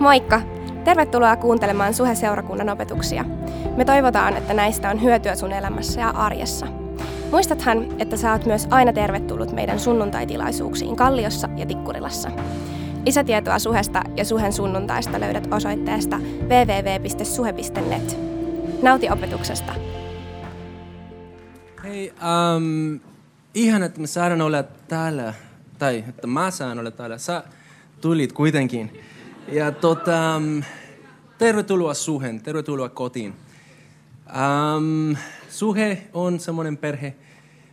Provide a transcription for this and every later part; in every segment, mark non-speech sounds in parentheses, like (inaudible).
Moikka! Tervetuloa kuuntelemaan Suhe-seurakunnan opetuksia. Me toivotaan, että näistä on hyötyä sun elämässä ja arjessa. Muistathan, että sä oot myös aina tervetullut meidän sunnuntaitilaisuuksiin Kalliossa ja Tikkurilassa. Lisätietoa Suhesta ja Suhen sunnuntaista löydät osoitteesta www.suhe.net. Nauti opetuksesta! Hei, um, ihan että me saadaan olla täällä, tai että mä saan olla täällä. Sä tulit kuitenkin. Ja tota, tervetuloa Suhen, tervetuloa kotiin. Um, suhe on semmoinen perhe,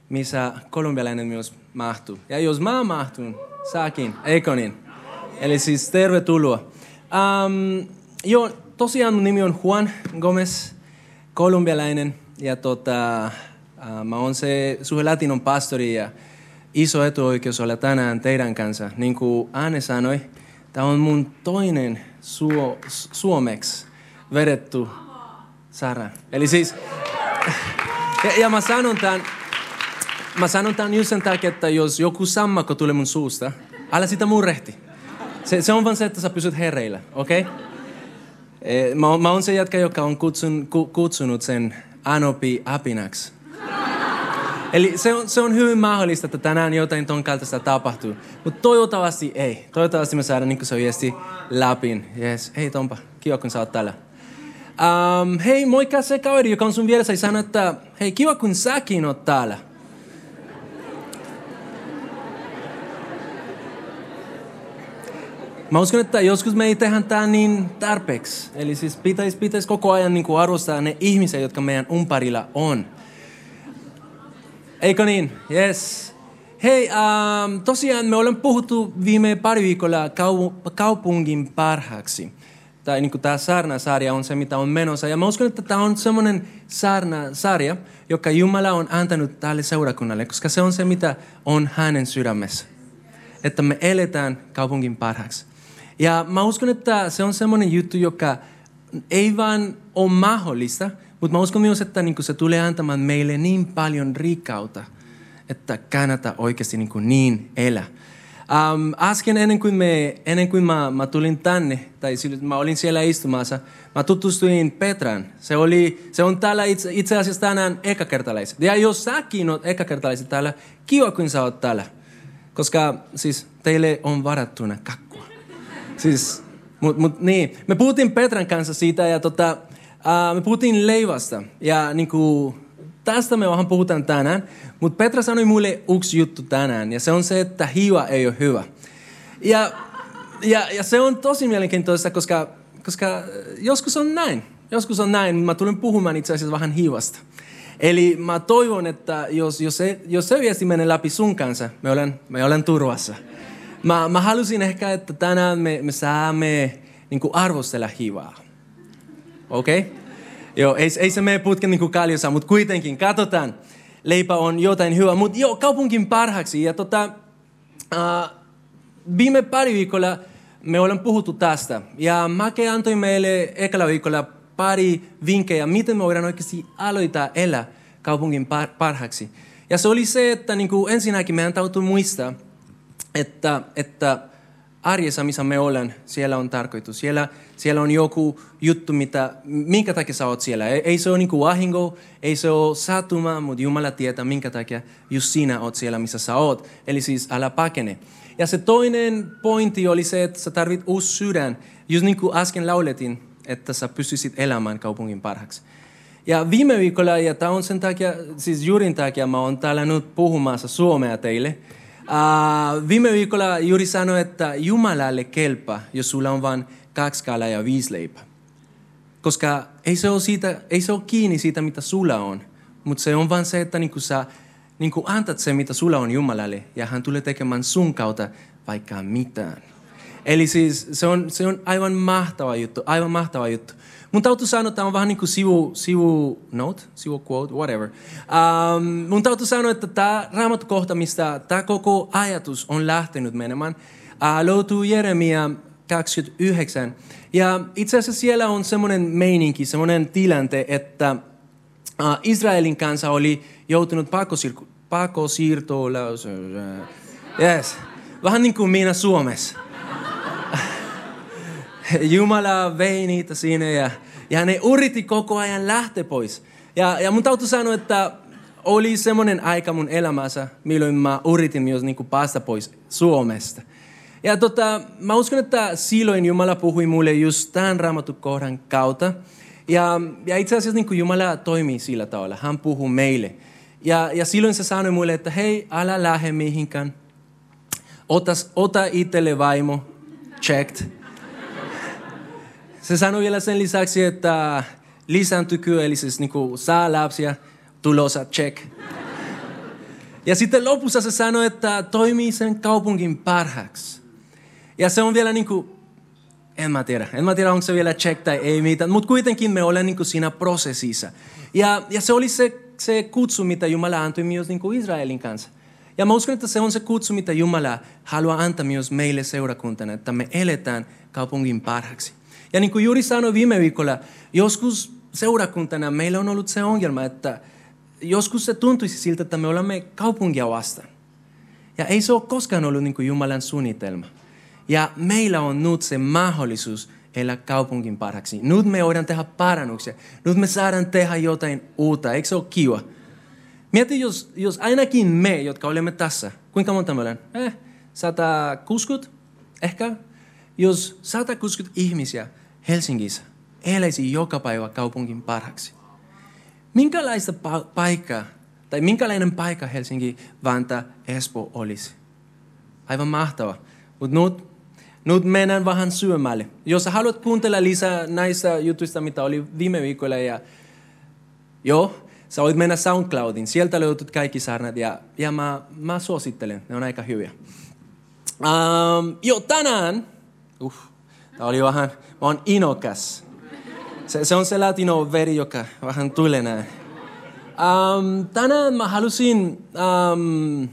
missä kolumbialainen myös mahtuu. Ja jos mä mahtun, säkin, eikö niin? Eli siis tervetuloa. Um, joo, tosiaan mun nimi on Juan Gomez, kolumbialainen. Ja tota, uh, mä oon se Suhe Latinon pastori ja iso etuoikeus olla tänään teidän kanssa. Niin kuin Anne sanoi, Tämä on mun toinen suo, suomeksi vedetty Sara. Eli siis, ja, ja mä sanon tämän, mä sanon tämän just sen takia, että jos joku sammakko tulee mun suusta, älä sitä murrehti. Se, se on vaan se, että sä pysyt hereillä, okei? Okay? E, mä, mä oon se jätkä, joka on kutsun, kutsunut sen Anopi apinaksi. Eli se on, se on hyvin mahdollista, että tänään jotain ton kaltaista tapahtuu. Mutta toivottavasti ei. Toivottavasti me saadaan niin se viesti läpi. Yes. Hei Tompa, kiva kun sä oot täällä. Um, hei, moikka se kaveri, joka on sun vieressä ja sanoo, että hei, kiva kun säkin oot täällä. Mä uskon, että joskus me ei tehdä tää niin tarpeeksi. Eli siis pitäisi pitäis koko ajan niin arvostaa ne ihmisiä, jotka meidän umparilla on. Eikö niin? Yes. Hei, um, tosiaan me olemme puhuttu viime pari viikolla kau- kaupungin parhaaksi. Tai niin tämä saarna-sarja on se, mitä on menossa. Ja mä uskon, että tämä on semmoinen saarna-sarja, joka Jumala on antanut tälle seurakunnalle, koska se on se, mitä on hänen sydämessä. Että me eletään kaupungin parhaaksi. Ja mä uskon, että se on semmoinen juttu, joka ei vaan ole mahdollista – mutta mä uskon myös, että niin se tulee antamaan meille niin paljon rikkautta, että kannattaa oikeasti niin, niin elää. Um, äsken ennen kuin, me, ennen kuin mä, mä tulin tänne, tai mä olin siellä istumassa, mä tutustuin Petran. Se, oli, se on täällä itse, itse asiassa tänään ekakertalaiset. Ja jos säkin oot ekakertalaiset täällä, kiva kun sä oot täällä. Koska siis teille on varattuna kakkua. Siis, mut, mut niin, me puhuttiin Petran kanssa siitä ja tota, Uh, me puhuttiin leivasta ja niin kuin, tästä me vähän puhutaan tänään, mutta Petra sanoi mulle yksi juttu tänään ja se on se, että hiiva ei ole hyvä. Ja, ja, ja se on tosi mielenkiintoista, koska, koska joskus on näin. Joskus on näin. Mä tulen puhumaan itse asiassa vähän hiivasta. Eli mä toivon, että jos, jos, se, jos se viesti menee läpi sun kanssa, me olen, me olen turvassa. Mä, mä halusin ehkä, että tänään me, me saamme niin arvostella hivaa. Okei? Okay? Joo, ei, ei se mene putken niin kuin kaljossa, mutta kuitenkin, katsotaan. Leipä on jotain hyvää. Mutta joo, kaupunkin parhaaksi. Ja tota, uh, viime pari viikolla me ollaan puhuttu tästä. Ja Make antoi meille ekalla viikolla pari vinkkejä, miten me voidaan oikeasti aloittaa elää kaupungin par- parhaaksi. Ja se oli se, että niin kuin ensinnäkin meidän täytyy muistaa, että, että arjessa, missä me ollaan, siellä on tarkoitus. Siellä, siellä on joku juttu, mitä, minkä takia sä oot siellä. Ei, ei se ole niinku vahingo, ei se ole satuma, mutta Jumala tietää, minkä takia just sinä oot siellä, missä sä oot. Eli siis älä pakene. Ja se toinen pointti oli se, että sä tarvit uusi sydän. Just niin kuin äsken lauletin, että sä pystyisit elämään kaupungin parhaaksi. Ja viime viikolla, ja tämä on sen takia, siis juurin takia mä oon täällä nyt puhumassa suomea teille – Uh, viime viikolla juuri sanoi, että Jumalalle kelpaa, jos sulla on vain kaksi kalaa ja viisi leipää. Koska ei se, ole siitä, ei se ole kiinni siitä, mitä sulla on, mutta se on vain se, että niin sä niin antat se, mitä sulla on Jumalalle, ja hän tulee tekemään sun kautta vaikka mitään. Eli siis se on, se on aivan mahtava juttu, aivan mahtava juttu. Mun täytyy sanoa, tämä on vähän niin kuin sivu, sivu note, sivu quote, whatever. Um, mun täytyy sanoa, että tämä raamattukohta, mistä tämä koko ajatus on lähtenyt menemään, uh, löytyy Jeremia 29. Ja itse asiassa siellä on semmoinen meininki, semmoinen tilante, että uh, Israelin kanssa oli joutunut pakosiirtoon. Yes. Vähän niin kuin minä Suomessa. (laughs) Jumala vei niitä siinä ja, ja ne uritti koko ajan lähteä pois. Ja, ja mun täytyy sanoa, että oli semmoinen aika mun elämässä, milloin mä uritin myös niin kuin päästä pois Suomesta. Ja tota, mä uskon, että silloin Jumala puhui mulle just tämän raamatukohdan kautta. Ja, ja itse asiassa niin kuin Jumala toimii sillä tavalla. Hän puhuu meille. Ja, ja silloin se sanoi mulle, että hei, älä lähde mihinkään. Ota, ota itselle vaimo. Checked. Se sanoi vielä sen lisäksi, että lisääntykö, eli siis niin kuin, saa lapsia, tulossa, check. Ja sitten lopussa se sanoi, että toimii sen kaupungin parhaaksi. Ja se on vielä niin kuin, en mä tiedä. En mä tiedä, onko se vielä check tai ei mitään. Mutta kuitenkin me olemme niin siinä prosessissa. Ja, ja se oli se, se kutsu, mitä Jumala antoi myös niin kuin Israelin kanssa. Ja mä uskon, että se on se kutsu, mitä Jumala haluaa antaa myös meille seurakuntana, että me eletään kaupungin parhaaksi. Ja niin kuin juuri sanoin viime viikolla, joskus seurakuntana meillä on ollut se ongelma, että joskus se tuntuisi siltä, että me olemme kaupunkia vastaan. Ja ei se ole koskaan ollut niin kuin Jumalan suunnitelma. Ja meillä on nyt se mahdollisuus elää kaupungin parhaaksi. Nyt me voidaan tehdä parannuksia. Nyt me saadaan tehdä jotain uutta. Eikö se ole kiva? Mieti, jos, jos ainakin me, jotka olemme tässä, kuinka monta me olemme? Eh, 160 ehkä. Jos 160 ihmisiä Helsingissä eläisi joka päivä kaupungin parhaaksi. Minkälaista pa- paikkaa, tai minkälainen paikka Helsinki, Vanta, Espoo olisi? Aivan mahtava. Mutta nyt, nyt mennään vähän syömälle. Jos haluat kuuntella lisää näistä jutuista, mitä oli viime viikolla, ja joo, sä voit mennä SoundCloudin. Sieltä löytyy kaikki saarnat, ja, ja mä, mä suosittelen. Ne on aika hyviä. Um, joo, tänään, uh, tämä oli vähän, mä oon inokas. Se, se on se latino veri, joka vähän tulee näin. Um, tänään mä halusin um,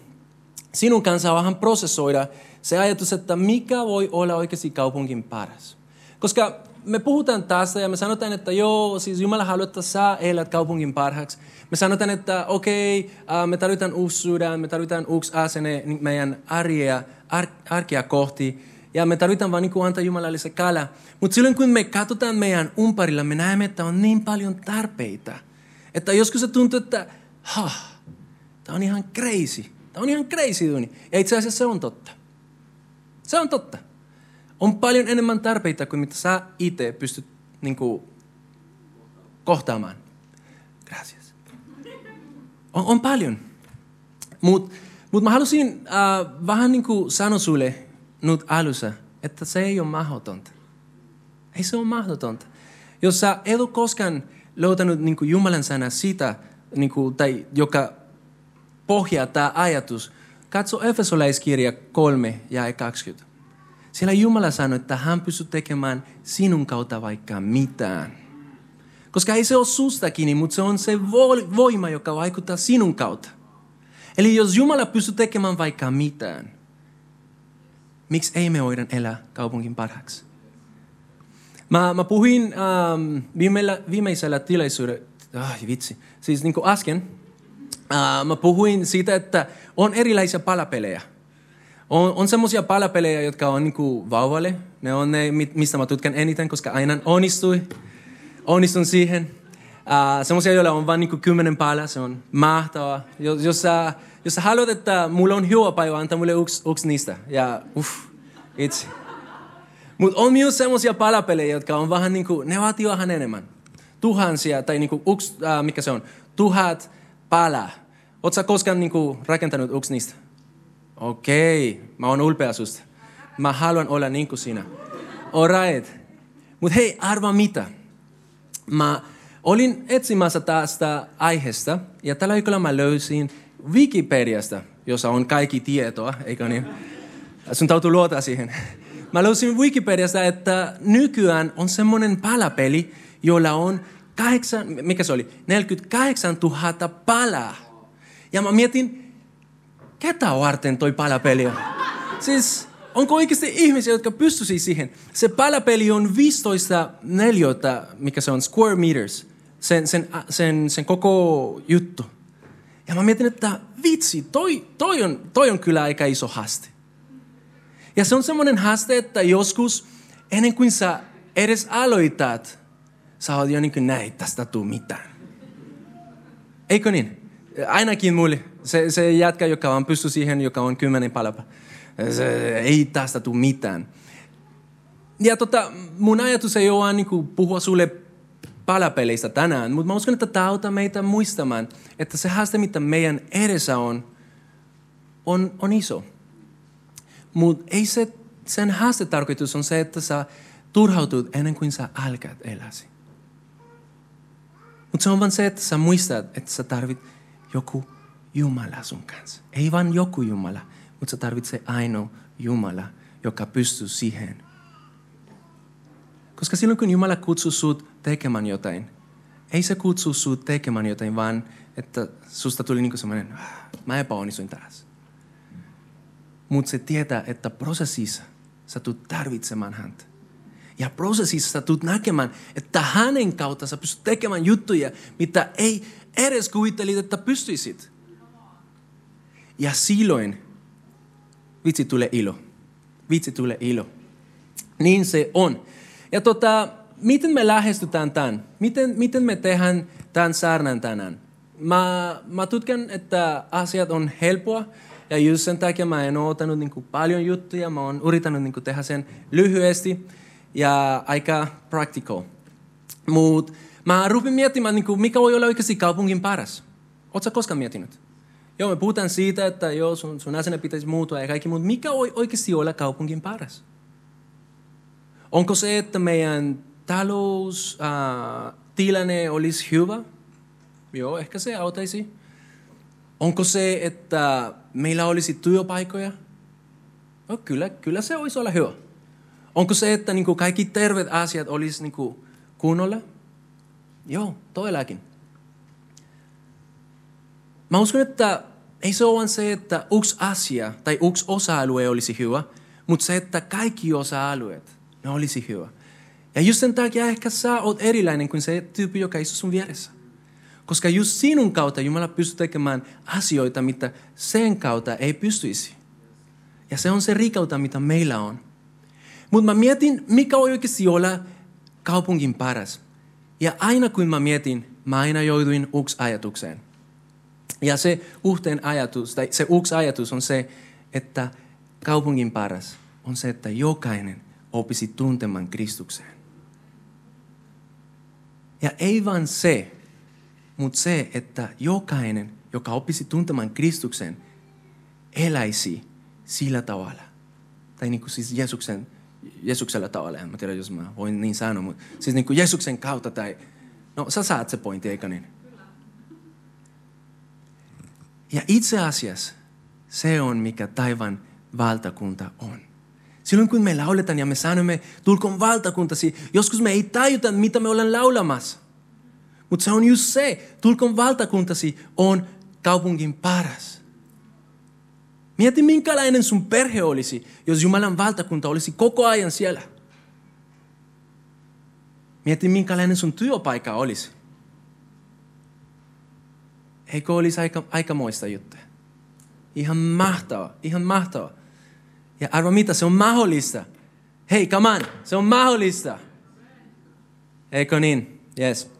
sinun kanssa vähän prosessoida se ajatus, että mikä voi olla oikeasti kaupungin paras. Koska me puhutaan tästä ja me sanotaan, että joo, siis Jumala haluaa, että sä elät kaupungin parhaaksi. Me sanotaan, että okei, okay, uh, me tarvitaan uusi sydän, me tarvitaan uusi asenne meidän arjea, ar, arkea kohti. Ja me tarvitaan vaan niin antaa Jumalalle se kala. Mutta silloin kun me katsotaan meidän umparilla, me näemme, että on niin paljon tarpeita. Että joskus se tuntuu, että ha, tämä on ihan crazy. Tämä on ihan crazy duuni. Ja itse asiassa se on totta. Se on totta. On paljon enemmän tarpeita kuin mitä sä itse pystyt niin kuin, kohtaamaan. Gracias. On, on paljon. Mutta mut mä halusin uh, vähän niin kuin sanoa sulle nyt alussa, että se ei ole mahdotonta. Ei se ole mahdotonta. Jos sä et ole koskaan löytänyt niin kuin Jumalan sana sitä, niin kuin, tai joka pohjaa tämä ajatus, katso Efesolaiskirja 3 ja 20. Siellä Jumala sanoi, että hän pystyy tekemään sinun kautta vaikka mitään. Koska ei se ole susta kiinni, mutta se on se voima, joka vaikuttaa sinun kautta. Eli jos Jumala pystyy tekemään vaikka mitään, miksi ei me voida elää kaupungin parhaaksi? Mä, mä puhuin ähm, viimeisellä, viimeisellä tilaisuudella, ah, vitsi, siis niin kuin äsken, äh, mä puhuin siitä, että on erilaisia palapelejä. On, on semmoisia palapelejä, jotka on niin kuin vauvalle. Ne on ne, mistä mä tutkan eniten, koska aina onnistui. Onnistun siihen. Uh, semmoisia, joilla on vain niin kymmenen pala, se on mahtavaa. Jos, jos, sä, jos haluat, että mulla on päivä, antaa mulle yksi, yksi niistä. Ja uff, itse. Mutta on myös semmoisia palapelejä, jotka on vähän niin kuin, ne vaatii vähän enemmän. Tuhansia, tai niin kuin, uks, uh, mikä se on, tuhat palaa. Oletko koskaan niin kuin, rakentanut yksi niistä? Okei, okay. mä oon ulpea susta. Mä haluan olla niin kuin sinä. Alright. Mutta hei, arva mitä? Mä olin etsimässä tästä aiheesta ja tällä viikolla mä löysin Wikipediasta, jossa on kaikki tietoa, eikö niin? Sun täytyy luota siihen. Mä löysin Wikipediasta, että nykyään on semmoinen palapeli, jolla on kahdeksan, mikä se oli? 48 000 palaa. Ja mä mietin, ketä varten toi palapeli on? Siis onko oikeasti ihmisiä, jotka pystyisi siihen? Se palapeli on 15 neliötä, mikä se on, square meters. Sen, sen, sen, sen koko juttu. Ja mä mietin, että vitsi, toi, toi, on, toi on kyllä aika iso haaste. Ja se on semmoinen haaste, että joskus ennen kuin sä edes aloitat, sä oot jo niin kuin näin, tästä tuu mitään. Eikö niin? Ainakin mulle. Se, se jätkä, joka on pysty siihen, joka on kymmenen palapa. Se, ei tästä tule mitään. Ja tota, mun ajatus ei ole niin puhua sulle palapeleistä tänään, mutta mä uskon, että tämä auttaa meitä muistamaan, että se haaste, mitä meidän edessä on, on, on iso. Mutta ei se, sen haaste tarkoitus on se, että sä turhautut ennen kuin sä alkaat eläsi. Mutta se on vain se, että sä muistat, että sä tarvit joku Jumala sun kanssa. Ei vain joku Jumala, mutta sä tarvitset ainoa Jumala, joka pystyy siihen. Koska silloin kun Jumala kutsuu sut tekemään jotain, ei se kutsu sut tekemään jotain, vaan että susta tuli niin semmoinen, mä epäonnistuin taas. Mutta se tietää, että prosessissa sä tulet tarvitsemaan häntä. Ja prosessissa sä tulet näkemään, että hänen kautta sä pystyt tekemään juttuja, mitä ei edes kuvittelit, että pystyisit. Ja silloin vitsi tulee ilo. Vitsi tulee ilo. Niin se on. Ja tota, miten me lähestytään tämän? Miten, miten me tehdään tämän saarnan tänään? Mä, mä tutkan, että asiat on helppoa. Ja just sen takia mä en ole ottanut niin paljon juttuja. Mä oon yrittänyt niin tehdä sen lyhyesti ja aika practical. Mutta mä rupin miettimään, niin kuin, mikä voi olla oikeasti kaupungin paras. Oletko koskaan miettinyt? Joo, me puhutaan siitä, että joo, sun, sun asenne pitäisi muuttua ja kaikki, mutta mikä voi oikeasti olla kaupungin paras? Onko se, että meidän taloustilanne äh, olisi hyvä? Joo, ehkä se auttaisi. Onko se, että meillä olisi työpaikoja? No, kyllä, kyllä se olisi olla hyvä. Onko se, että niin kuin kaikki terveet asiat olisi niin kuin kunnolla? Joo, todellakin. Mä uskon, että ei se ole se, että yksi asia tai yksi osa-alue olisi hyvä, mutta se, että kaikki osa-alueet, ne olisi hyvä. Ja just sen takia ehkä sä oot erilainen kuin se tyyppi, joka istuu sun vieressä. Koska just sinun kautta Jumala pystyy tekemään asioita, mitä sen kautta ei pystyisi. Ja se on se rikautta, mitä meillä on. Mutta mä mietin, mikä oikeasti olla kaupungin paras. Ja aina kun mä mietin, mä aina jouduin yksi ajatukseen. Ja se yhteen ajatus, tai se yksi ajatus on se, että kaupungin paras on se, että jokainen opisi tuntemaan Kristukseen. Ja ei vain se, mutta se, että jokainen, joka opisi tuntemaan Kristuksen, eläisi sillä tavalla. Tai niin kuin siis Jeesuksen, Jeesuksella tavalla, en tiedä, jos mä voin niin sanoa, mutta siis niin kuin Jeesuksen kautta tai, no sä saat se pointti, eikö niin? Ja itse asiassa se on, mikä taivaan valtakunta on. Silloin kun me lauletaan ja me sanomme, tulkoon valtakuntasi, joskus me ei tajuta, mitä me ollaan laulamassa. Mutta se on just se, tulkoon valtakuntasi on kaupungin paras. Mieti, minkälainen sun perhe olisi, jos Jumalan valtakunta olisi koko ajan siellä. Mieti, minkälainen sun työpaikka olisi. Eikö olisi aika, aikamoista juttuja? Ihan mahtava, ihan mahtava. Ja arvo mitä, se on mahdollista. Hei, come on, se on mahdollista. Eikö niin? Yes.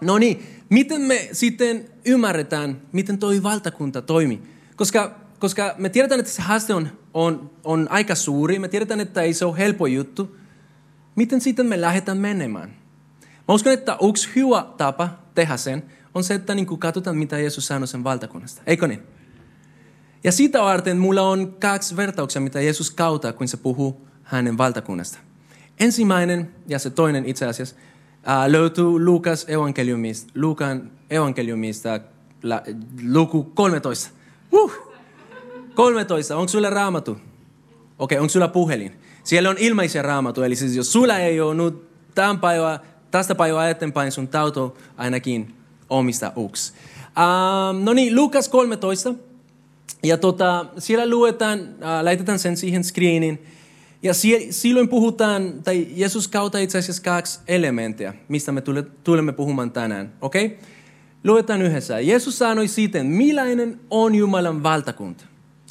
No niin, miten me sitten ymmärretään, miten toi valtakunta toimii? Koska, koska me tiedetään, että se haaste on, on, on aika suuri, me tiedetään, että ei se ole helppo juttu. Miten sitten me lähdetään menemään? Mä uskon, että yksi hyvä tapa tehdä sen on se, että niin katsotaan, mitä Jeesus sanoi sen valtakunnasta. Eikö niin? Ja siitä varten mulla on kaksi vertauksia, mitä Jeesus kautta, kun se puhuu hänen valtakunnasta. Ensimmäinen ja se toinen itse asiassa löytyy Lukas evankeliumista, Lukan evankeliumista luku 13. Uh! 13. Onko sulla raamatu? Okei, okay, onko sulla puhelin? Siellä on ilmaisia raamatu, eli siis jos sulla ei ole nyt tämän päivä, tästä päivää eteenpäin sun tauto ainakin omista uks. Um, no niin, Lukas 13. Ja tota, siellä luetaan, äh, laitetaan sen siihen screenin. Ja sie, silloin puhutaan, tai Jeesus kautta itse asiassa kaksi elementtiä, mistä me tule, tulemme puhumaan tänään. Okei? Okay? Luetaan yhdessä. Jeesus sanoi siten, millainen on Jumalan valtakunta?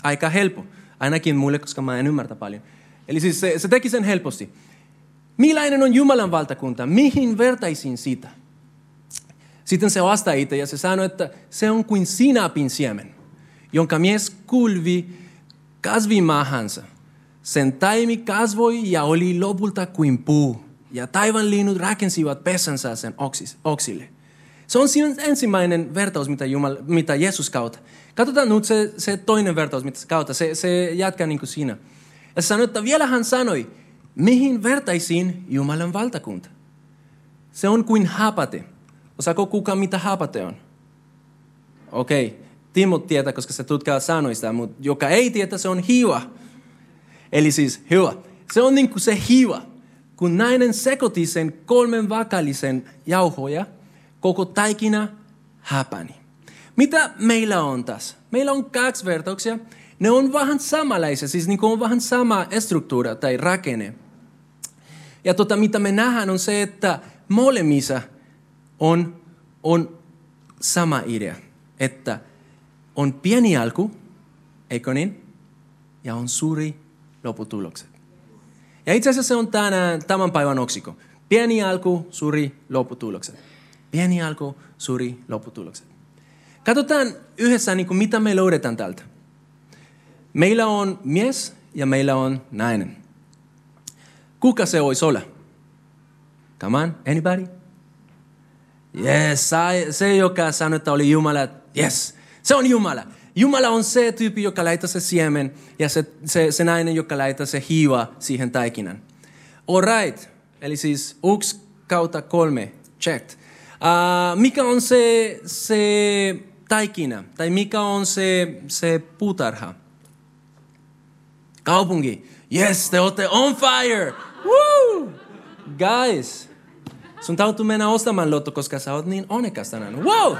Aika helppo. Ainakin mulle, koska mä en ymmärtä paljon. Eli siis se, se teki sen helposti. Millainen on Jumalan valtakunta? Mihin vertaisin sitä? Sitten se vastaa itse ja se sanoi, että se on kuin sinapin siemen, jonka mies kulvi kasvimaahansa. Sen taimi kasvoi ja oli lopulta kuin puu, ja taivan linnut rakensivat pesänsä sen oksis, oksille. Se on ensimmäinen vertaus, mitä, Jumal, mitä Jeesus kautta. Katsotaan nyt se, se toinen vertaus, mitä kautta. Se, se jatkaa niin kuin siinä. Ja sanoi, että vielä hän sanoi, mihin vertaisin Jumalan valtakunta? Se on kuin hapate. Osaako kuka mitä hapate on? Okei, okay. Timo tietää, koska se tutkaa sanoista, mutta joka ei tietä, se on hiva. Eli siis hiva. Se on niin kuin se hiva. Kun nainen sekoitti sen kolmen vakallisen jauhoja, koko taikina häpäni. Mitä meillä on tässä? Meillä on kaksi vertauksia. Ne on vähän samanlaisia, siis niin on vähän sama struktuura tai rakenne. Ja tota, mitä me nähdään on se, että molemmissa on, on sama idea. Että on pieni alku, eikö niin? Ja on suuri lopputulokset. Ja itse asiassa se on tänään, tämän päivän oksiko. Pieni alku, suuri lopputulokset. Pieni alku, suuri lopputulokset. Katsotaan yhdessä, niin kuin, mitä me löydetään täältä. Meillä on mies ja meillä on nainen. Kuka se olisi olla? Come on, anybody? Yes, se joka sanoi, että oli Jumala. Yes, se on Jumala. Jumala on se tyyppi, joka laittaa se siemen ja se, se, se nainen, joka laittaa se hiiva siihen taikinan. Alright, eli siis uks kautta kolme, checked. Uh, mikä on se, se taikina? Tai mikä on se, se puutarha? Kaupunki. Yes, te olette on fire! Woo! Guys, sun täytyy mennä ostamaan lotto, koska sä oot niin onnekas tänään. Wow!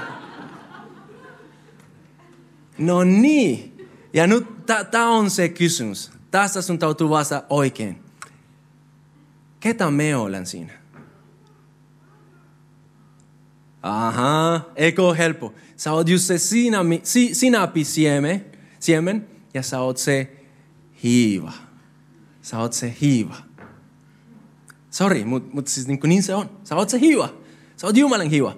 No niin. Ja nyt tämä on se kysymys. Tässä sun täytyy vastata oikein. Ketä me olen siinä? Aha, eikö ole helppo? Sä oot just se si, siemen, siemen ja sä oot se hiiva. Sä oot se hiiva. Sori, mutta mut siis niin, niin se on. Sä oot se hiiva. Sä oot Jumalan hiiva.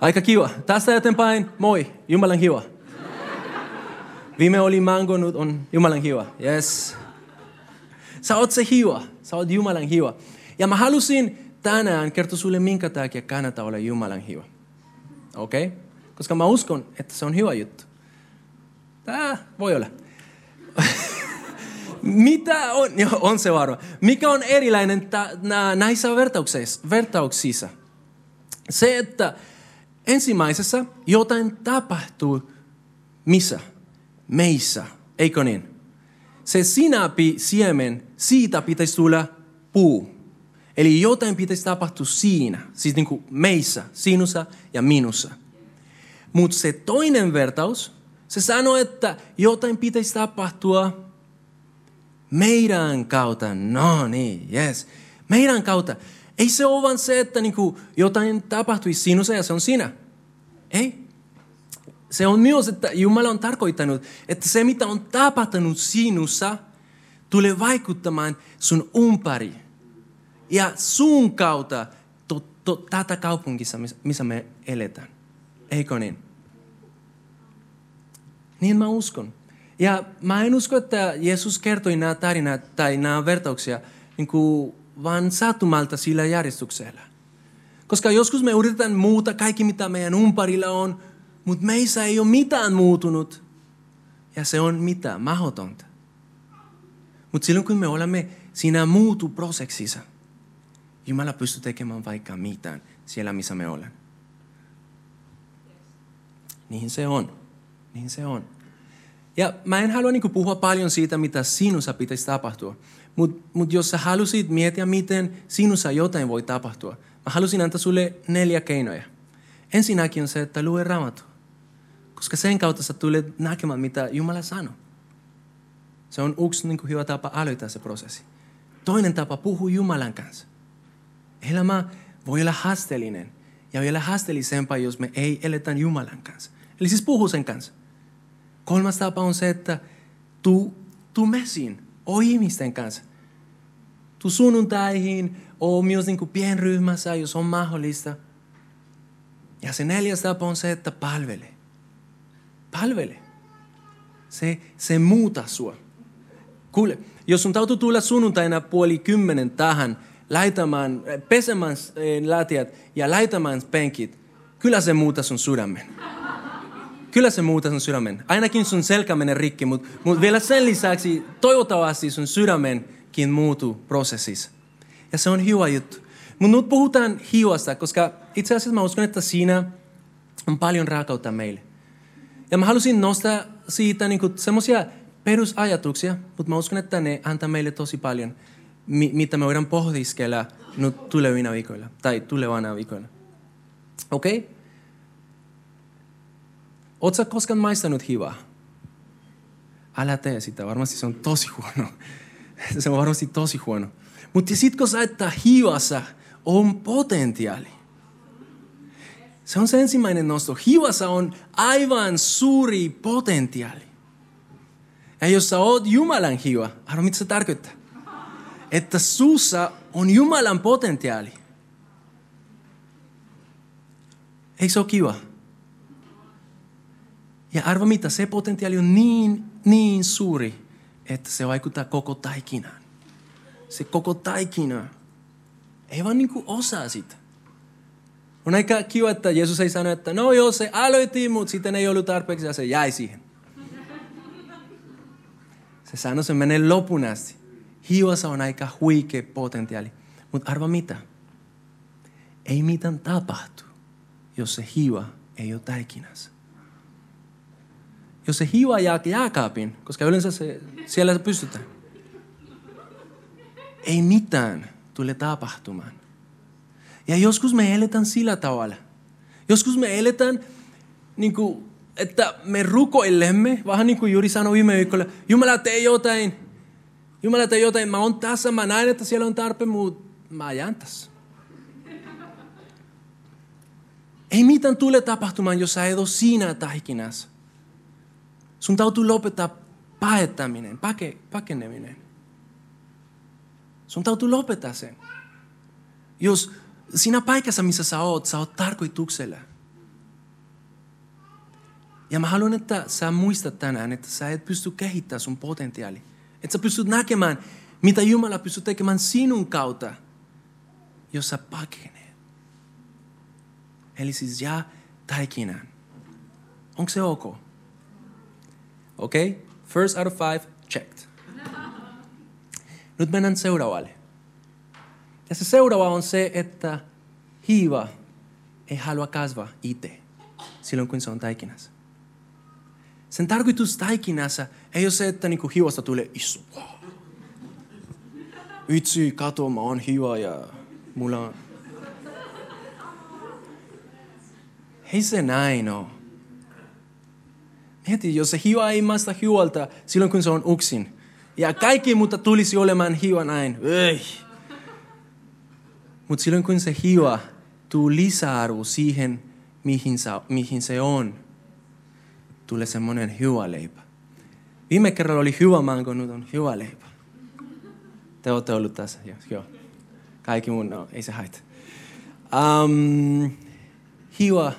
Aika kiva. Tästä eteenpäin, moi, Jumalan kiva. Viime oli mango, nyt on Jumalan kiva. Yes. Sä oot se hiva. Sä oot Jumalan hiva. Ja mä halusin tänään kertoa sulle, minkä takia kannattaa olla Jumalan hiva. Okei? Okay? Koska mä uskon, että se on hyvä juttu. Tää voi olla. (laughs) Mitä on, jo, on se varma. Mikä on erilainen ta, nä, näissä vertauksissa? Se, että ensimmäisessä jotain tapahtuu missä? Meissä, eikö niin? Se sinapi siemen, siitä pitäisi tulla puu. Eli jotain pitäisi tapahtua siinä, siis niin kuin meissä, sinussa ja minussa. Mutta se toinen vertaus, se sanoo, että jotain pitäisi tapahtua meidän kautta. No niin, yes. Meidän kautta. Ei se ole vain se, että niinku jotain tapahtuisi sinussa ja se on sinä. Ei. Se on myös, että Jumala on tarkoittanut, että se mitä on tapahtunut sinussa, tulee vaikuttamaan sun umpäri. Ja sun kautta to, to, tätä kaupungissa, missä me eletään. Eikö niin? Niin mä uskon. Ja mä en usko, että Jeesus kertoi nämä tarinat tai nämä vertauksia niin kuin vaan sattumalta sillä järjestyksellä. Koska joskus me yritetään muuta kaikki, mitä meidän umparilla on, mutta meissä ei ole mitään muutunut. Ja se on mitä? Mahdotonta. Mutta silloin kun me olemme siinä muutuprosessissa, Jumala pystyy tekemään vaikka mitään siellä, missä me olemme. Niin se on. Niin se on. Ja mä en halua niin puhua paljon siitä, mitä sinussa pitäisi tapahtua. Mutta mut jos sä halusit miettiä, miten sinussa jotain voi tapahtua, mä halusin antaa sulle neljä keinoja. Ensinnäkin on se, että lue raamattu. Koska sen kautta sä tulet näkemään, mitä Jumala sanoo. Se on yksi niin hyvä tapa aloittaa se prosessi. Toinen tapa, puhua Jumalan kanssa. Elämä voi olla haasteellinen. Ja vielä haasteellisempaa, jos me ei eletä Jumalan kanssa. Eli siis puhu sen kanssa. Kolmas tapa on se, että tuu, tuu messiin, o ihmisten kanssa. tuu sunnuntaihin, oo myös niin pienryhmässä, jos on mahdollista. Ja se neljäs tapa on se, että palvele. Palvele. Se, se muuta sua. Kuule, jos sun täytyy tulla sunnuntaina puoli kymmenen tähän, laitamaan, pesemään eh, lätiät ja laitamaan penkit, kyllä se muuta sun sydämen. Kyllä se muuta sun sydämen. Ainakin sun selkä menee rikki, mutta mut vielä sen lisäksi toivottavasti sun sydämenkin muutuu prosessissa. Ja se on hyvä juttu. Mutta nyt puhutaan hiuasta, koska itse asiassa mä uskon, että siinä on paljon raakautta meille. Ja mä halusin nostaa siitä niin semmoisia perusajatuksia, mutta mä uskon, että ne antaa meille tosi paljon, mitä me voidaan pohdiskella nyt tulevina viikoilla, tai tulevana viikoilla. Okei? Okay? Oletko koskaan maistanut hivaa? Älä tee sitä, varmasti se on tosi huono. (laughs) se on varmasti tosi huono. Mutta kun sä että hivassa on potentiaali. Se on se ensimmäinen nosto. Hivassa on aivan suuri potentiaali. Ja jos sä oot Jumalan hiva, arvo mitä se tarkoittaa? Että sussa on Jumalan potentiaali. Eikö se ole kiva? Ja arvo mitä, se potentiaali on niin, niin suuri, että se vaikuttaa koko taikinaan. Se koko taikina. Ei vaan niin osaa sitä. On aika kiva, että Jeesus ei sano, että no joo, se aloitti, mutta sitten ei ollut tarpeeksi ja se jäi siihen. Se sanoi, se menee lopun asti. Hiivassa on aika huikea potentiaali. Mutta arva mitä? Ei mitään tapahtu, jos se hiiva ei ole taikinassa. Jos se hiiva jää jääkaapin, koska yleensä se, siellä se pystytään. Ei mitään tule tapahtumaan. Ja joskus me eletään sillä tavalla. Joskus me eletään niin kuin, että me rukoilemme, vähän niin kuin Juri sanoi viime viikolla, Jumala tee jotain, Jumala tee jotain, mä oon tässä, mä näen, että siellä on tarpeen, mutta mä jään tässä. Ei mitään tule tapahtumaan, jos sä et ole siinä taikinassa. Sun täytyy lopettaa paettaminen, pake, pakeneminen. Sun täytyy lopettaa sen. Jos siinä paikassa, missä sä oot, sä oot tarkoituksella. Ja mä haluan, että sä muistat tänään, että sä et pysty kehittämään sun potentiaali. Että sä pystyt näkemään, mitä Jumala pystyy tekemään sinun kautta, jos sä pakenee. Eli siis jää taikinaan. Onko se ok? Okay? First out of five, checked. Nyt mennään seuraavalle. Ja se seuraava on se, että hiiva ei halua kasvaa itse silloin, kun se on taikinassa. Sen tarkoitus taikinassa ei ole se, että niinku hiivasta tulee isu. Itse, kato, mä oon hiiva ja mulla on... Ei se näin ole. Mieti, jos se hiiva ei maista hiualta silloin, kun se on uksin, ja kaikki mutta tulisi olemaan hiiva näin. Mutta silloin kun se hiiva tuu lisäarvo siihen, mihin, sa, mihin se on, tulee semmoinen hyvä leipä. Viime kerralla oli hyvä mango, nyt on hyvä leipä. Te olette ollut tässä, joo. joo. Kaikki mun, no, ei se haita. Um, hiiva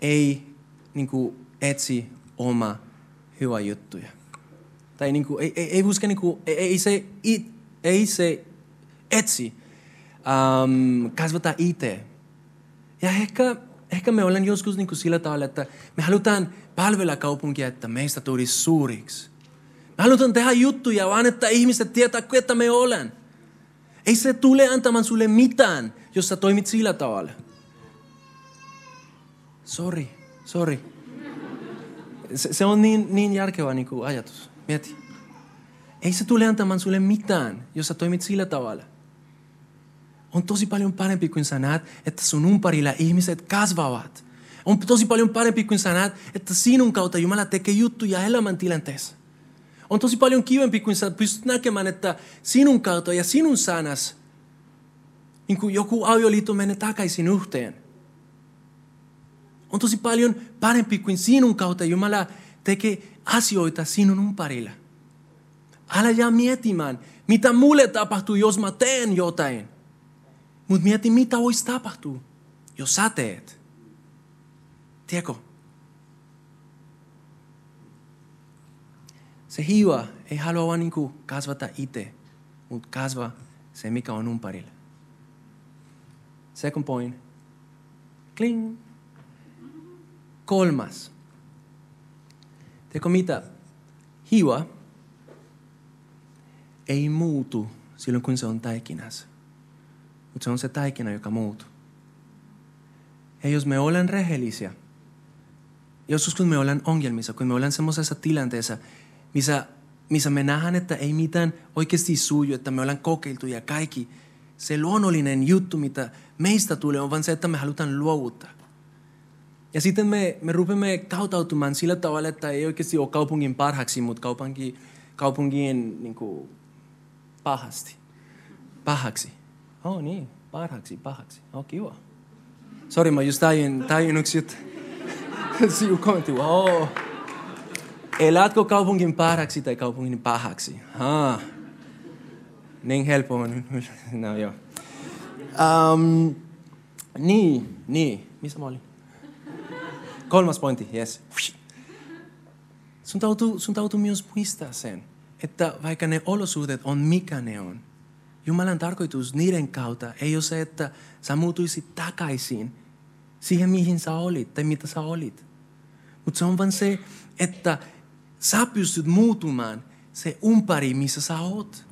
ei niin kuin, etsi oma hyvä juttuja tai niin kuin, ei, ei, ei usko, niin kuin, ei, ei, se, ei, ei se etsi um, kasvata itse. Ja ehkä, ehkä me ollaan joskus niin kuin sillä tavalla, että me halutaan palvella kaupunkia, että meistä tulisi suuriksi. Me halutaan tehdä juttuja, vaan että ihmiset tietää, että me olen. Ei se tule antamaan sulle mitään, jos sä toimit sillä tavalla. Sorry, sorry. Se, se on niin, niin järkevä niin kuin ajatus. Mieti. Ei se tule antamaan sulle mitään, jos sä toimit sillä tavalla. On tosi paljon parempi, kun sä näet, että sun ympärillä ihmiset kasvavat. On tosi paljon parempi, kun sä näet, että sinun kautta Jumala tekee juttuja elämäntilanteessa. On tosi paljon kivempi, kun sä pystyt näkemään, että sinun kautta ja sinun sanas niin kuin joku avioliitto menee takaisin yhteen. On tosi paljon parempi kuin sinun kautta Jumala tekee asioita sinun ympärillä. Älä jää miettimään, mitä mulle tapahtuu, jos mä teen jotain. Mutta mieti, mitä voisi tapahtua, jos sä teet. Tiedätkö? Se hiiva ei halua vaan niinku kasvata itse, mutta kasvaa se, mikä on ympärillä. Second point. Kling. Kolmas. Tiedätkö mitä? Hiiva ei muutu silloin, kun se on taikinassa. Mutta se on se taikina, joka muuttuu. Ja jos me ollaan rehellisiä, joskus kun me ollaan ongelmissa, kun me ollaan semmoisessa tilanteessa, missä, missä me nähdään, että ei mitään oikeasti suju, että me ollaan kokeiltu ja kaikki, se luonnollinen juttu, mitä meistä tulee, on vain se, että me halutaan luovuttaa. Ja sitten me, me rupeamme kautautumaan sillä tavalla, että ei oikeasti ole kaupungin parhaaksi, mutta kaupunki, kaupungin niin kuin, pahasti. Pahaksi. Oh niin, parhaaksi, pahaksi. Oh, kiva. Sori, mä just tajun, tajun yksi juttu. (laughs) Siu kommentti, oh. Elätkö kaupungin parhaaksi tai kaupungin pahaksi? Ha. Niin helppo on. (laughs) No joo. Um, niin, niin. Missä mä olin? Kolmas pointti, yes. Sun täytyy, sun täytyy myös muistaa sen, että vaikka ne olosuhteet on mikä ne on, Jumalan tarkoitus niiden kautta ei ole se, että sä muutuisit takaisin siihen, mihin sä olit tai mitä sä olit. Mutta se on vain se, että sä pystyt muuttumaan se ympäri, missä sä oot.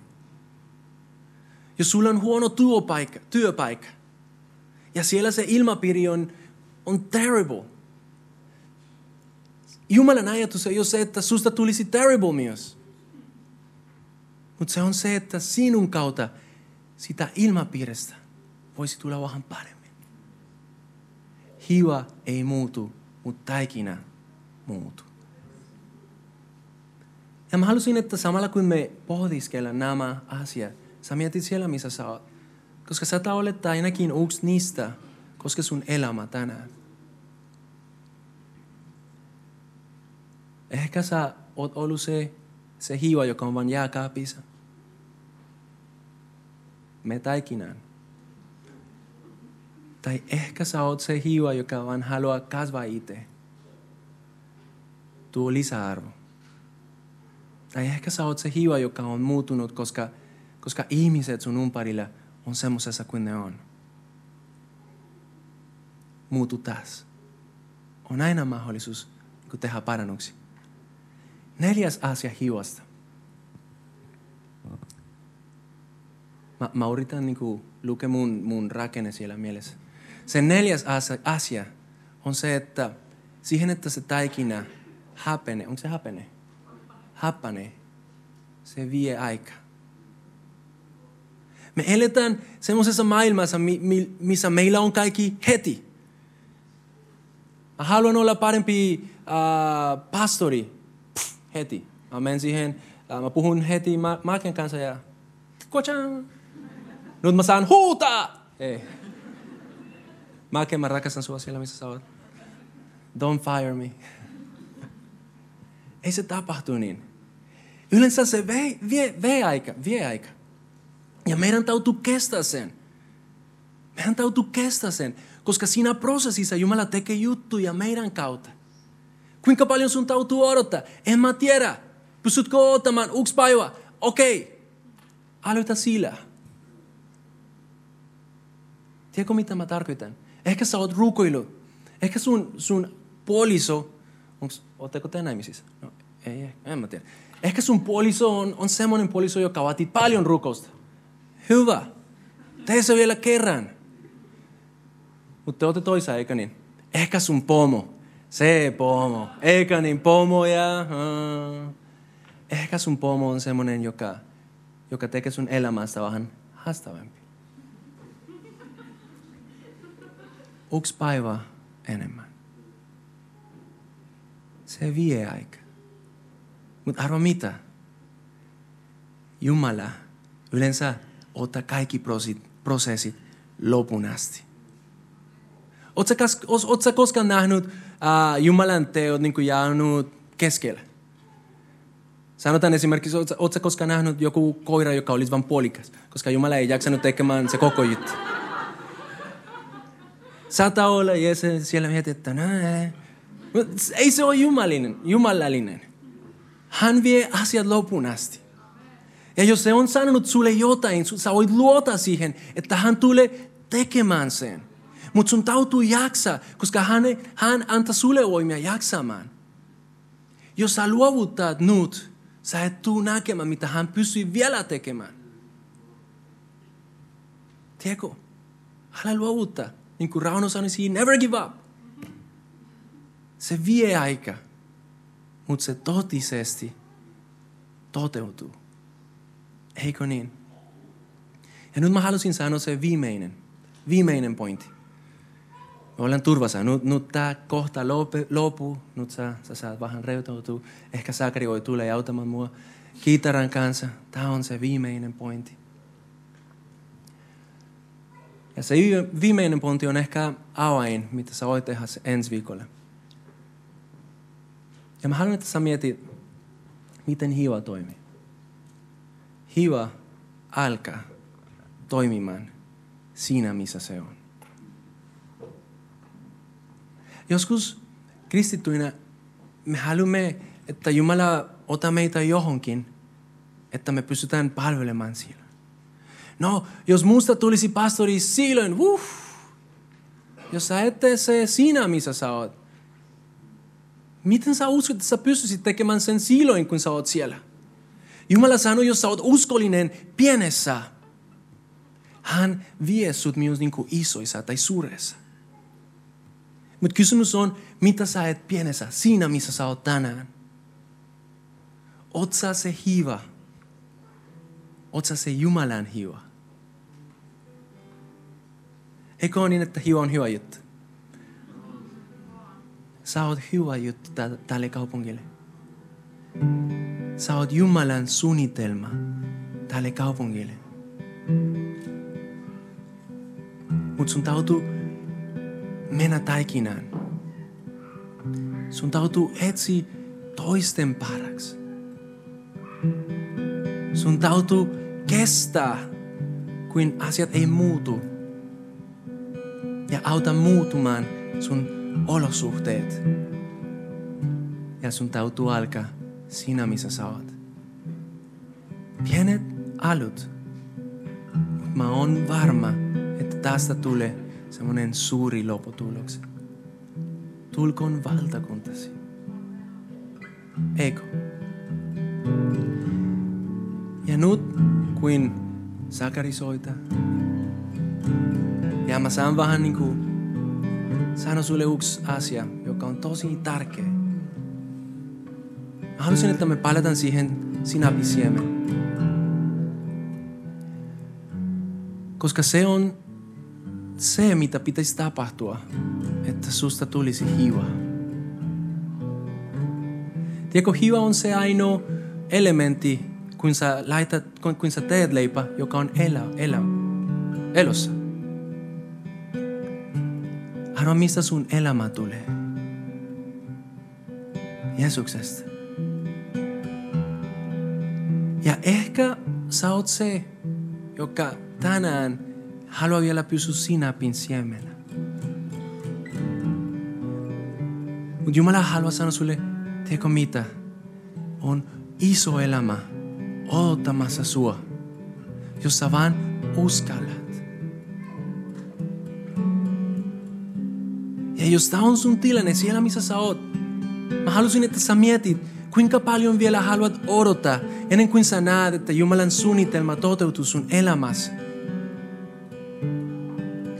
Jos sulla on huono työpaikka, työpaikka ja siellä se ilmapiiri on, on terrible. Jumalan ajatus ei ole se, että susta tulisi terrible myös. Mutta se on se, että sinun kautta sitä ilmapiiristä voisi tulla vähän paremmin. Hiva ei muutu, mutta taikina muutu. Ja mä halusin, että samalla kun me pohdiskellaan nämä asiat, sä mietit siellä, missä sä oot. Koska sä olet ainakin yksi niistä, koska sun elämä tänään. Ehkä sä oot ollut se, se hiiva, joka on vain jääkaapissa me taikinaan. Tai ehkä sä oot se hiiva, joka vaan haluaa kasvaa itse. Tuo lisäarvo. Tai ehkä sä oot se hiiva, joka on muuttunut, koska, koska ihmiset sun ympärillä on semmoisessa kuin ne on. Muutu taas. On aina mahdollisuus tehdä parannuksia. Neljäs asia hiivasta. Mä, mä yritän niin lukea mun, mun rakenne siellä mielessä. Se neljäs asia on se, että siihen, että se taikina hapene, onko se hapene? Hapane. Se vie aika. Me eletään semmoisessa maailmassa, missä meillä on kaikki heti. Mä haluan olla parempi uh, pastori. Heti. Mä menen siihen, mä puhun heti Marken kanssa ja kocan. Nyt mä saan huutaa! Ei. Mä mä rakastan sua siellä, missä sä oot. Don't fire me. Ei se tapahtu niin. Yleensä se vie, vie, vie aika, vie aika. Ja meidän täytyy kestää sen. Meidän täytyy kestää sen, koska siinä prosessissa Jumala tekee juttuja meidän kautta. Kuinka paljon sun täytyy odottaa? En mä tiedä. Pystytkö odottamaan yksi päivä? Okei. Okay. Aloita sillä. Tiedätkö mitä mä tarkoitan? Ehkä sä oot rukoilu. Ehkä sun, sun puoliso, onks, ootteko te naimisissa? No, ei, en mä tiedä. Ehkä sun puoliso on, on semmoinen puoliso, joka vaatii paljon rukousta. Hyvä. Tee se vielä kerran. Mutta te olette toisa, eikä niin? Ehkä sun pomo. Se pomo. Eikä niin, pomo ja... Uh. Ehkä sun pomo on semmoinen, joka, joka tekee sun elämästä vähän haastavampi. yksi päivä enemmän. Se vie aika. Mutta arvo mitä? Jumala yleensä ottaa kaikki prosessit lopun asti. Oletko koskaan nähnyt uh, Jumalan teot niin jäänyt keskellä? Sanotaan esimerkiksi, oletko koskaan nähnyt joku koira, joka olisi vain puolikas, koska Jumala ei jaksanut tekemään se koko juttu. Saattaa olla, ja se siellä mietit, että näin. Ei se ole jumalinen, jumalallinen. Hän vie asiat lopun asti. Ja jos se on sanonut sulle jotain, sä voit luota siihen, että hän tulee tekemään sen. Mutta sun tautuu jaksaa, koska hän, hän antaa sulle voimia jaksamaan. Jos sä luovuttaa nyt, sä et tuu näkemään, mitä hän pystyy vielä tekemään. Tiedätkö? Älä luovuttaa. Niin kuin Rauno sanoi never give up. Se vie aika, mutta se totisesti toteutuu. Eikö niin? Ja nyt mä halusin sanoa se viimeinen, viimeinen pointti. Me turvassa. Nyt, nyt tämä kohta loppuu. Nyt sä, sä saat vähän reutoutua. Ehkä Sakari voi tulla ja auttamaan mua kitaran kanssa. Tämä on se viimeinen pointti. Ja se viimeinen pointti on ehkä avain, mitä sä voit tehdä ensi viikolla. Ja mä haluan, että sä mietit, miten hiva toimii. Hiva alkaa toimimaan siinä, missä se on. Joskus kristittyinä me haluamme, että Jumala ota meitä johonkin, että me pystytään palvelemaan siellä. No, jos musta tulisi pastori silloin, uff, jos sä et tee se siinä, missä sä oot, miten sä uskot, että sä pystyisit tekemään sen silloin, kun sä oot siellä? Jumala sanoi, jos sä oot uskollinen pienessä, hän vie sut myös niin kuin isoissa tai suuressa. Mutta kysymys on, mitä sä et pienessä, siinä missä sä oot tänään. Oot sä se hiva? Oot sä se Jumalan hiva? Eikö ole niin, että hiva on hyvä juttu? Sä oot hyvä juttu tälle kaupungille. Sä oot Jumalan suunnitelma tälle kaupungille. Mutta sun täytyy mennä taikinaan. Sun täytyy etsiä toisten paraksi. Sun täytyy kestää, kun asiat ei muutu. Ja auta muutumaan sun olosuhteet. Ja sun täytyy alkaa siinä, missä sä oot. Pienet alut. Mä oon varma, että tästä tulee semmoinen suuri lopputulos. Tulkoon valtakuntasi. Eikö? Ja nyt, kuin Sakari soita, ja mä saan vähän niin kuin sanoa sulle yksi asia, joka on tosi tärkeä. Mä haluaisin, että me palataan siihen sinapisiemen. Koska se on se, mitä pitäisi tapahtua, että susta tulisi hiva. Tiedätkö, hiva on se ainoa elementti, kun sä, laitat, kun, kun sä teet leipä, joka on elä, elä, elossa. Arva, mistä sun elämä tulee? Jeesuksesta. Ja ehkä sä oot se, joka tänään pysyä sinapin siemenä. Mutta Jumala haluaa sanoa sulle, tiedätkö mitä? On iso elämä odottamassa sua, jos sä vaan uskallat. Ja jos tämä on sun tilanne siellä, missä sä oot, mä halusin, että sä mietit, kuinka paljon vielä haluat odottaa ennen kuin sä näet, että Jumalan suunnitelma toteutuu sun elämässä.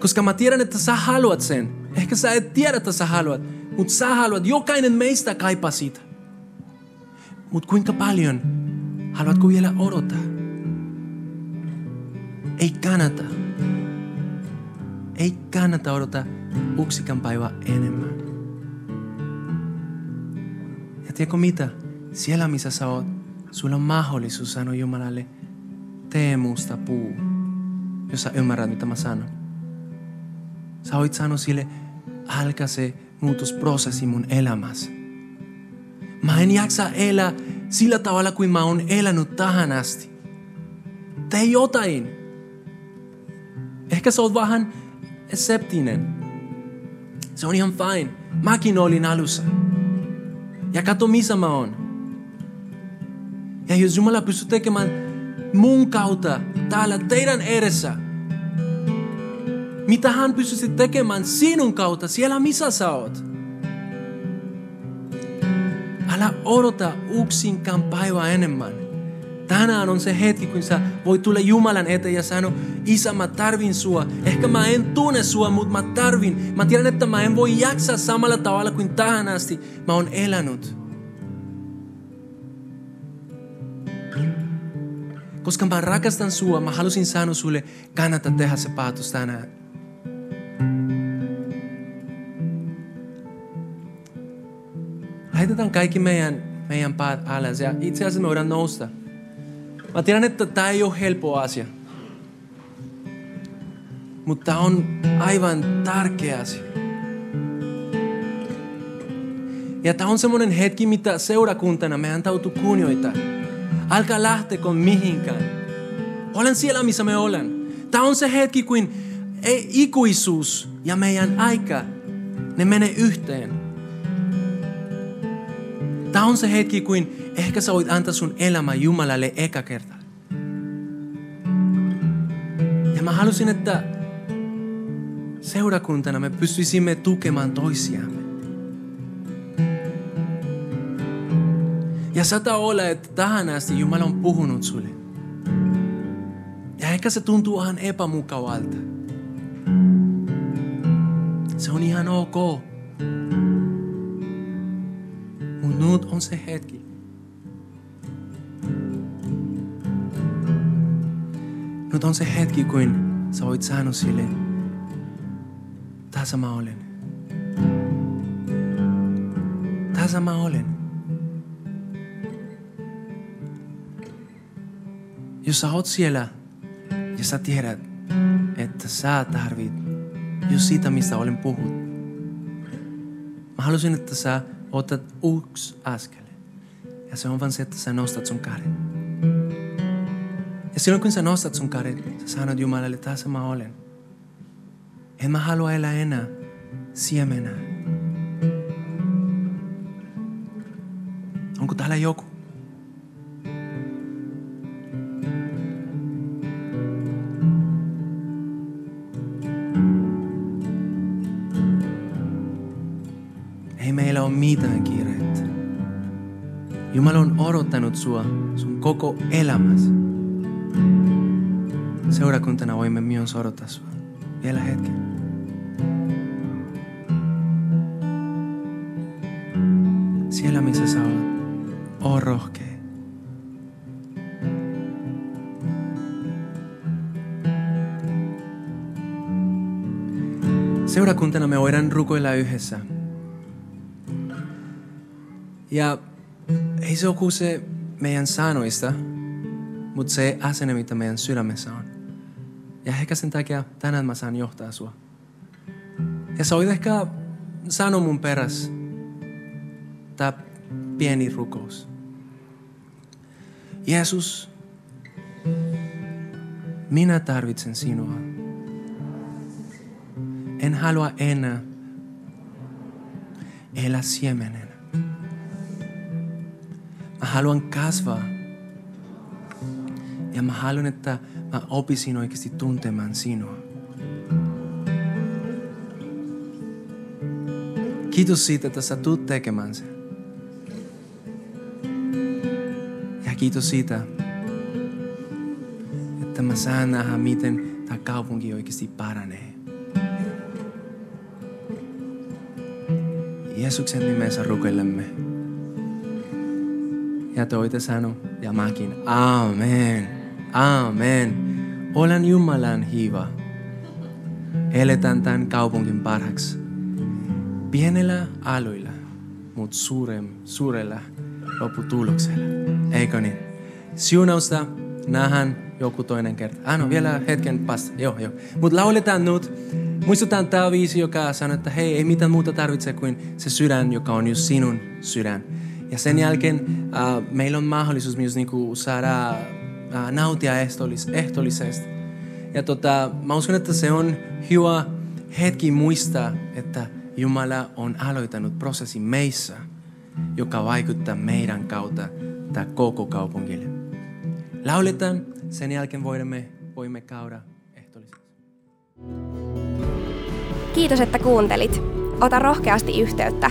Koska mä tiedän, että sä haluat sen. Ehkä sä et tiedä, että sä haluat. Mutta sä haluat. Jokainen meistä kaipaa siitä. Mutta kuinka paljon haluatko vielä odottaa? Ei kannata. Ei kannata odottaa uksikan päivä enemmän. Ja tiedätkö mitä? Siellä missä sä oot, sulla on mahdollisuus sanoa Jumalalle, tee musta puu. Jos sä ymmärrät, mitä mä sanon. Sä voit sanoa sille, alkaa se muutosprosessi mun elämässä. Mä en jaksa elää sillä tavalla kuin mä oon elänyt tähän asti. Tee jotain. Ehkä sä oot vähän septinen. Se on ihan fine. Mäkin olin alussa. Ja kato missä mä oon. Ja jos Jumala pystyy tekemään mun kautta täällä teidän edessä, mitä hän pystyisi tekemään sinun kautta siellä missä sä oot. Älä odota yksinkaan päivää enemmän. Tänään on se hetki, kun sä voit tulla Jumalan eteen ja sanoa, Isä, mä tarvin sua. Ehkä mä en tunne sua, mutta mä tarvin. Mä tiedän, että mä en voi jaksaa samalla tavalla kuin tähän asti mä oon elänyt. Koska mä rakastan sua, mä halusin sanoa sulle, kannattaa tehdä se päätös tänään. Laitetaan kaikki meidän, meidän päät alas ja itse asiassa me voidaan nousta. Mä tiedän, että tämä ei ole helppo asia. Mutta on aivan tärkeä asia. Ja tämä on semmoinen hetki, mitä seurakuntana me antautu kunnioittaa. Älkää lähtekö mihinkään. Olen siellä, missä me olen. Tämä on se hetki, kun ei ikuisuus ja meidän aika, ne menee yhteen. Tämä on se hetki, kun ehkä sä voit antaa sun elämä Jumalalle eka kerta. Ja mä halusin, että seurakuntana me pystyisimme tukemaan toisiamme. Ja saattaa olla, että tähän asti Jumala on puhunut sulle. Ja ehkä se tuntuu ihan epämukavalta. Se on ihan ok. Nyt on se hetki. Nyt on se hetki, kun sä voit sanoa sille, tässä mä olen. Tässä mä olen. Jos oot siellä ja sä tiedät, että sä tarvit just sitä, mistä olen puhut. Mä halusin, että sä otat yksi askel. Ja se on vaan se, että sä nostat sun käden. Ja silloin kun sä nostat sun käden, sä sanot Jumalalle, tässä mä olen. En mä halua elää enää siemenä. Onko täällä joku? Jumala on odottanut sua sun koko elämässä. Seurakuntana voimme myös odottaa sua. Vielä hetken. Siellä missä sä oot, oo rohkea. Seurakuntana me voidaan rukoilla yhdessä. Ja ei se ole se meidän sanoista, mutta se asenne, mitä meidän sydämessä on. Ja ehkä sen takia tänään mä saan johtaa sua. Ja sä voit ehkä sanoa mun peräs tää pieni rukous. Jeesus, minä tarvitsen sinua. En halua enää elää siemenen. Haluan kasvaa. Ja mä haluan, että mä opisin oikeasti tuntemaan sinua. Kiitos siitä, että sä tulet tekemään sen. Ja kiitos siitä, että mä saan nähdä, miten tämä kaupunki oikeasti paranee. Jeesuksen nimessä rukoilemme. Ja toite sano, ja mäkin, Amen, Amen. Olen Jumalan hiiva. Eletään tämän kaupungin parhaaksi. Pienellä aloilla, mutta suurella lopputuloksella. Eikö niin? Siunausta nähdään joku toinen kerta. Ah no, vielä hetken pasta. Joo, joo. Mutta lauletaan nyt. Muistutaan tämä viisi, joka sanoo, että hei, ei mitään muuta tarvitse kuin se sydän, joka on just sinun sydän. Ja sen jälkeen äh, meillä on mahdollisuus myös niinku saada äh, nautia ehtoollis, ehtoollisesti. Ja tota, mä uskon, että se on hyvä hetki muistaa, että Jumala on aloittanut prosessin meissä, joka vaikuttaa meidän kautta tämä koko kaupungille. Lauletaan, sen jälkeen voimme, voimme käydä ehtoollisesti. Kiitos, että kuuntelit. Ota rohkeasti yhteyttä,